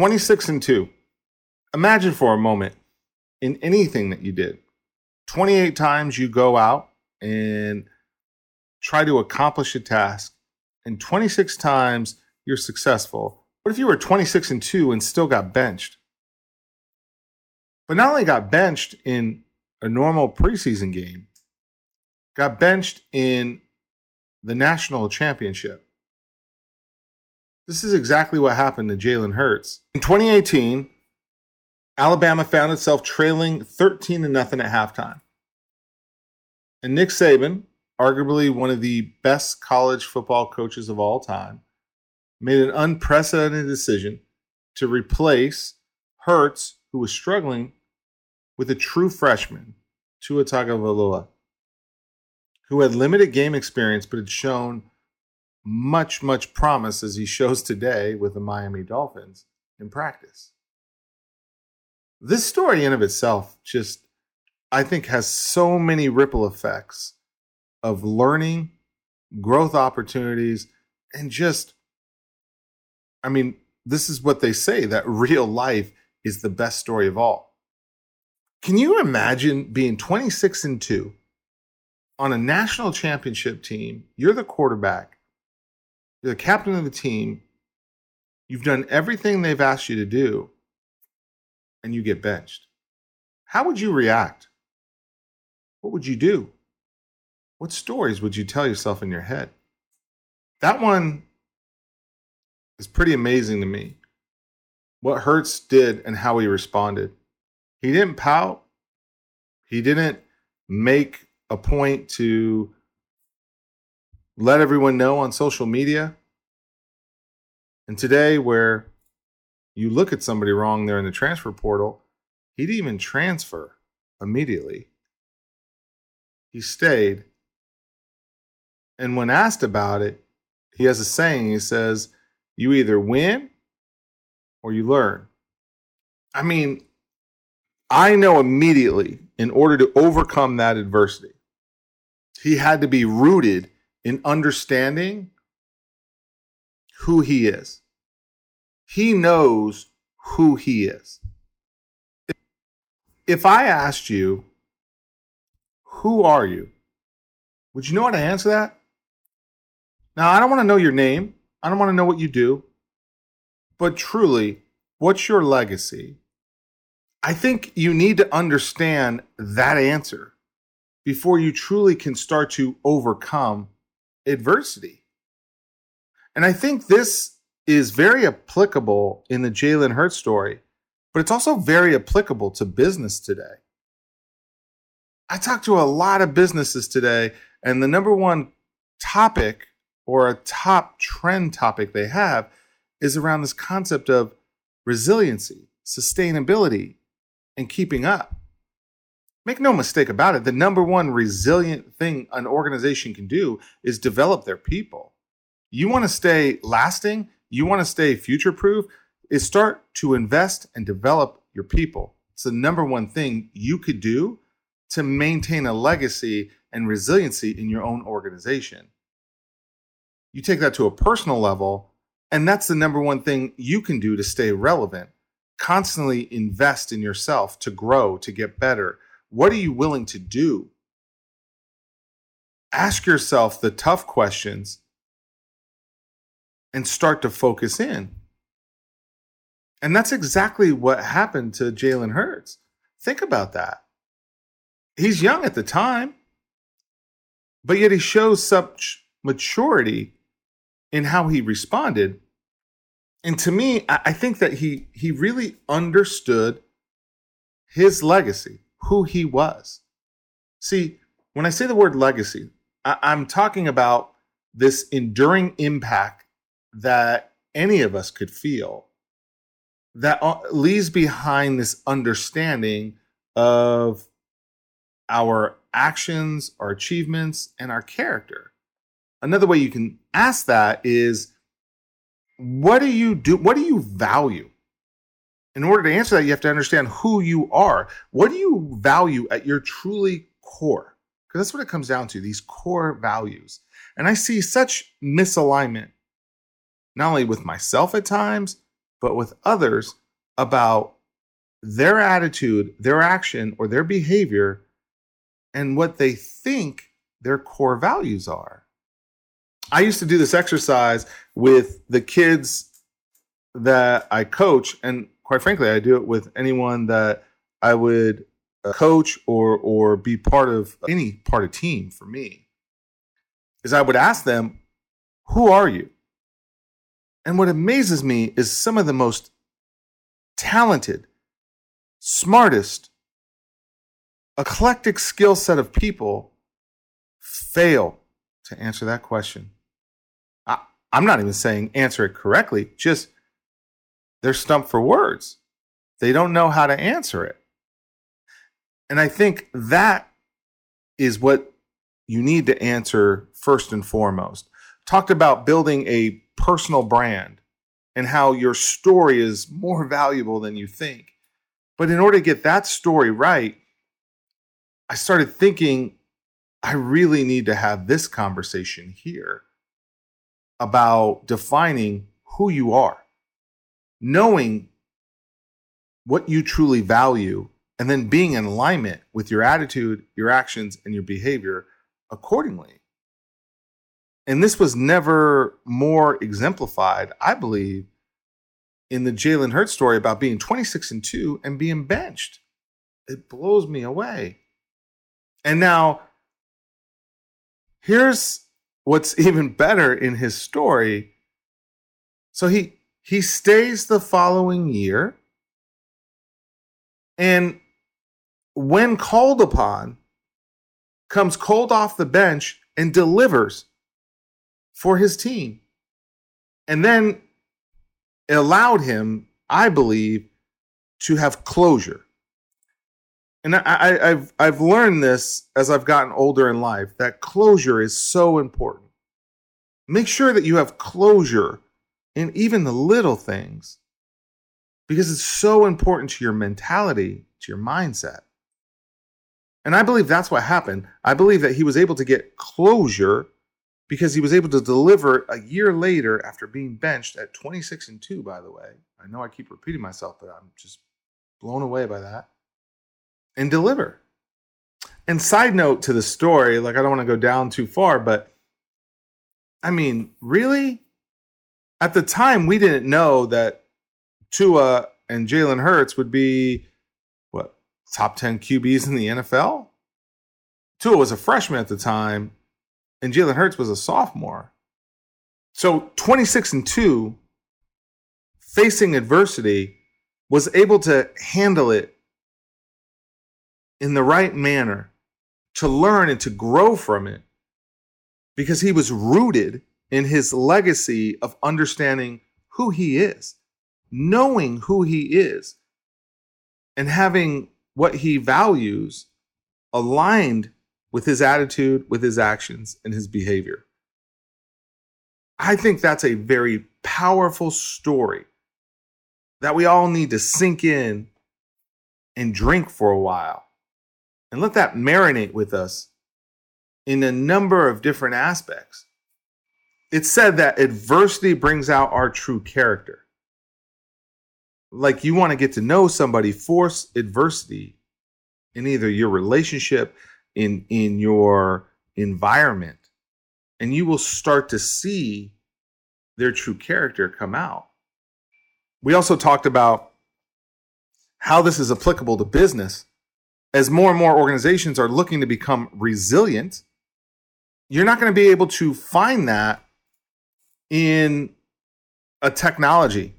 26 and 2. Imagine for a moment in anything that you did. 28 times you go out and try to accomplish a task, and 26 times you're successful. What if you were 26 and 2 and still got benched? But not only got benched in a normal preseason game, got benched in the national championship. This is exactly what happened to Jalen Hurts. In 2018, Alabama found itself trailing 13 to nothing at halftime. And Nick Saban, arguably one of the best college football coaches of all time, made an unprecedented decision to replace Hurts, who was struggling, with a true freshman, Tua Tagovailoa, who had limited game experience but had shown much, much promise as he shows today with the Miami Dolphins in practice. This story, in of itself, just I think has so many ripple effects of learning, growth opportunities, and just, I mean, this is what they say that real life is the best story of all. Can you imagine being 26 and 2 on a national championship team? You're the quarterback, you're the captain of the team, you've done everything they've asked you to do, and you get benched. How would you react? what would you do? What stories would you tell yourself in your head? That one is pretty amazing to me. What Hurts did and how he responded. He didn't pout. He didn't make a point to let everyone know on social media. And today, where you look at somebody wrong there in the transfer portal, he didn't even transfer immediately he stayed. And when asked about it, he has a saying. He says, You either win or you learn. I mean, I know immediately in order to overcome that adversity, he had to be rooted in understanding who he is. He knows who he is. If I asked you, who are you? Would you know how to answer that? Now, I don't want to know your name. I don't want to know what you do. But truly, what's your legacy? I think you need to understand that answer before you truly can start to overcome adversity. And I think this is very applicable in the Jalen Hurts story, but it's also very applicable to business today. I talked to a lot of businesses today, and the number one topic or a top trend topic they have is around this concept of resiliency, sustainability, and keeping up. Make no mistake about it, the number one resilient thing an organization can do is develop their people. You want to stay lasting, you want to stay future proof, is start to invest and develop your people. It's the number one thing you could do to maintain a legacy and resiliency in your own organization. You take that to a personal level, and that's the number one thing you can do to stay relevant. Constantly invest in yourself to grow, to get better. What are you willing to do? Ask yourself the tough questions and start to focus in. And that's exactly what happened to Jalen Hurts. Think about that he's young at the time, but yet he shows such maturity in how he responded. And to me, I think that he he really understood his legacy, who he was. See, when I say the word legacy, I, I'm talking about this enduring impact that any of us could feel that uh, leaves behind this understanding of our actions, our achievements, and our character. Another way you can ask that is what do you do? What do you value? In order to answer that, you have to understand who you are. What do you value at your truly core? Because that's what it comes down to these core values. And I see such misalignment, not only with myself at times, but with others about their attitude, their action, or their behavior, and what they think their core values are. I used to do this exercise with the kids that I coach, and quite frankly, I do it with anyone that I would uh, coach or or be part of any part of team for me. Is I would ask them, "Who are you?" And what amazes me is some of the most talented, smartest, eclectic skill set of people fail to answer that question. I, am not even saying answer it correctly, just they're stumped for words. They don't know how to answer it. And I think that is what you need to answer first and foremost. Talked about building a personal brand and how your story is more valuable than you think. But in order to get that story right, I started thinking I really need to have this conversation here about defining who you are, knowing what you truly value, and then being in alignment with your attitude, your actions, and your behavior accordingly. And this was never more exemplified, I believe, in the Jalen Hurts story about being 26 and 2 and being benched. It blows me away. And now, here's what's even better in his story. So he he stays the following year. And when called upon, comes cold off the bench and delivers for his team. And then it allowed him, I believe, to have closure. And I, have I've learned this as I've gotten older in life that closure is so important. Make sure that you have closure in even the little things because it's so important to your mentality, to your mindset. And I believe that's what happened. I believe that he was able to get closure because he was able to deliver a year later after being benched at 26 and 2, by the way. I know I keep repeating myself, but I'm just blown away by that. And deliver. And side note to the story, like I don't want to go down too far, but I mean, really? At the time, we didn't know that Tua and Jalen Hurts would be what top 10 QBs in the NFL. Tua was a freshman at the time, and Jalen Hurts was a sophomore. So 26 and 2, facing adversity, was able to handle it in the right manner, to learn and to grow from it, because he was rooted in his legacy of understanding who he is, knowing who he is, and having what he values aligned with his attitude, with his actions, and his behavior. I think that's a very powerful story that we all need to sink in and drink for a while and let that marinate with us in a number of different aspects. It's said that adversity brings out our true character. Like you want to get to know somebody, force adversity in either your relationship, in in your environment and you will start to see their true character come out we also talked about how this is applicable to business as more and more organizations are looking to become resilient you're not going to be able to find that in a technology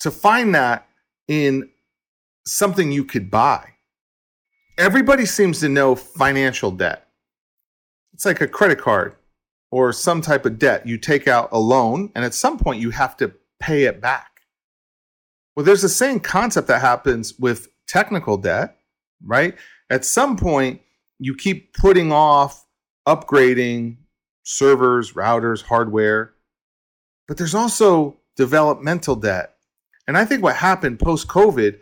to find that in something you could buy everybody seems to know financial debt. It's like a credit card or some type of debt. You take out a loan, and at some point, you have to pay it back. Well, there's the same concept that happens with technical debt, right? At some point, you keep putting off upgrading servers, routers, hardware, but there's also developmental debt. And I think what happened post COVID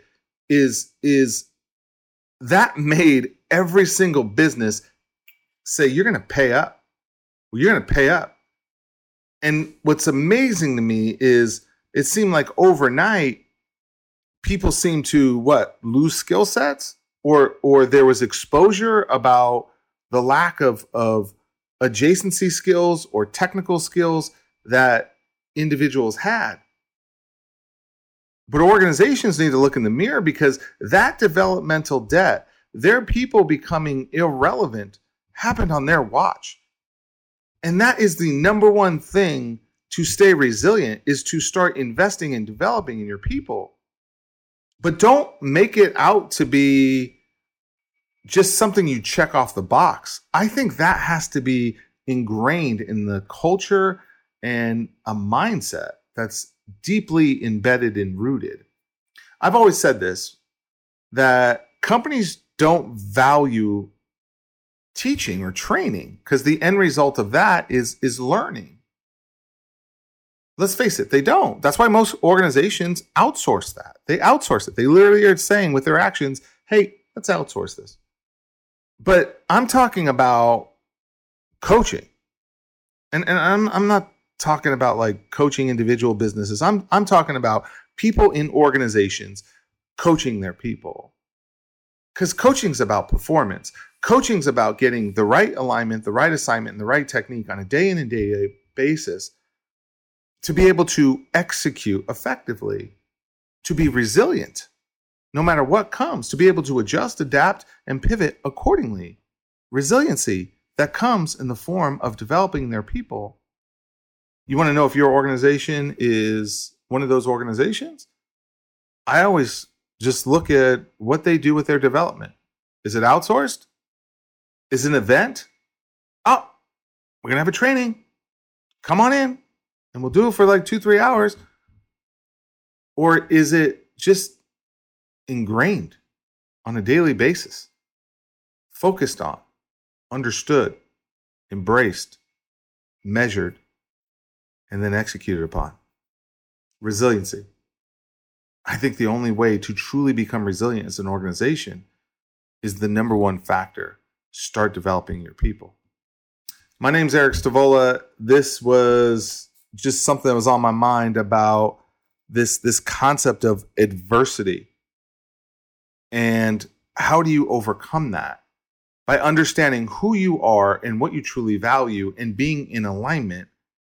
is is that made every single business say, You're going to pay up. Well, you're going to pay up. And what's amazing to me is it seemed like overnight people seemed to what lose skill sets or or there was exposure about the lack of of adjacency skills or technical skills that individuals had. But organizations need to look in the mirror because that developmental debt their people becoming irrelevant happened on their watch. And that is the number one thing to stay resilient is to start investing and developing in your people. But don't make it out to be just something you check off the box. I think that has to be ingrained in the culture and a mindset that's deeply embedded and rooted. I've always said this that companies don't value teaching or training because the end result of that is is learning let's face it, they don't. That's why most organizations outsource that. They outsource it. They literally are saying with their actions, hey, let's outsource this. But I'm talking about coaching. And, and I'm, I'm not talking about like coaching individual businesses. I'm, I'm talking about people in organizations coaching their people. Because coaching's about performance. Coaching's about getting the right alignment, the right assignment, and the right technique on a day in and day out basis to be able to execute effectively, to be resilient no matter what comes, to be able to adjust, adapt, and pivot accordingly. Resiliency that comes in the form of developing their people. You want to know if your organization is one of those organizations? I always just look at what they do with their development. Is it outsourced? Is it an event? Oh, we're going to have a training. Come on in and we'll do it for like two, three hours? Or is it just ingrained on a daily basis, focused on, understood, embraced, measured, and then executed upon? Resiliency. I think the only way to truly become resilient as an organization is the number one factor start developing your people. My name is Eric Stavola. This was just something that was on my mind about this this concept of adversity and how do you overcome that by understanding who you are and what you truly value and being in alignment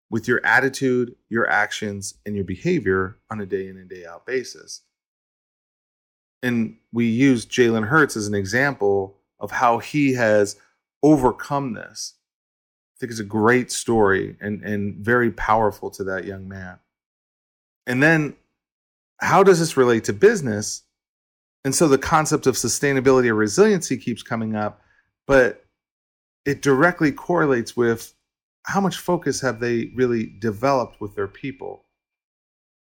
with your attitude, your actions, and your behavior on a day in and day out basis. And we use Jalen Hurts as an example of how he has overcome this I think it's a great story and, and very powerful to that young man. And then, how does this relate to business? And so the concept of sustainability or resiliency keeps coming up, but it directly correlates with how much focus have they really developed with their people.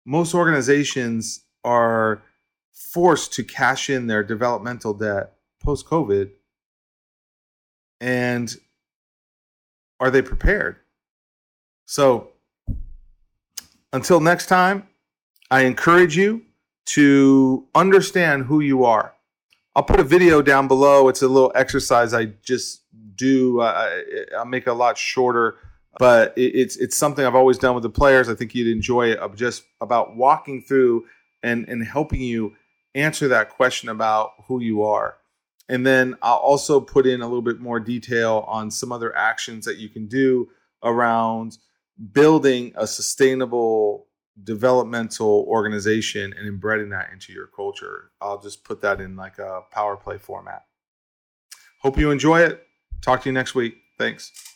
Most organizations are forced to cash in their developmental debt post COVID. And are they prepared? So until next time, I encourage you to understand who you are. I'll put a video down below. It's a little exercise I just do. Uh, I'll make it a lot shorter, but it's it's something I've always done with the players. I think you'd enjoy. Of just about walking through and and helping you answer that question about who you are. And then I'll also put in a little bit more detail on some other actions that you can do around building a sustainable developmental organization and embedding that into your culture. I'll just put that in like a power play format. Hope you enjoy it. Talk to you next week. Thanks.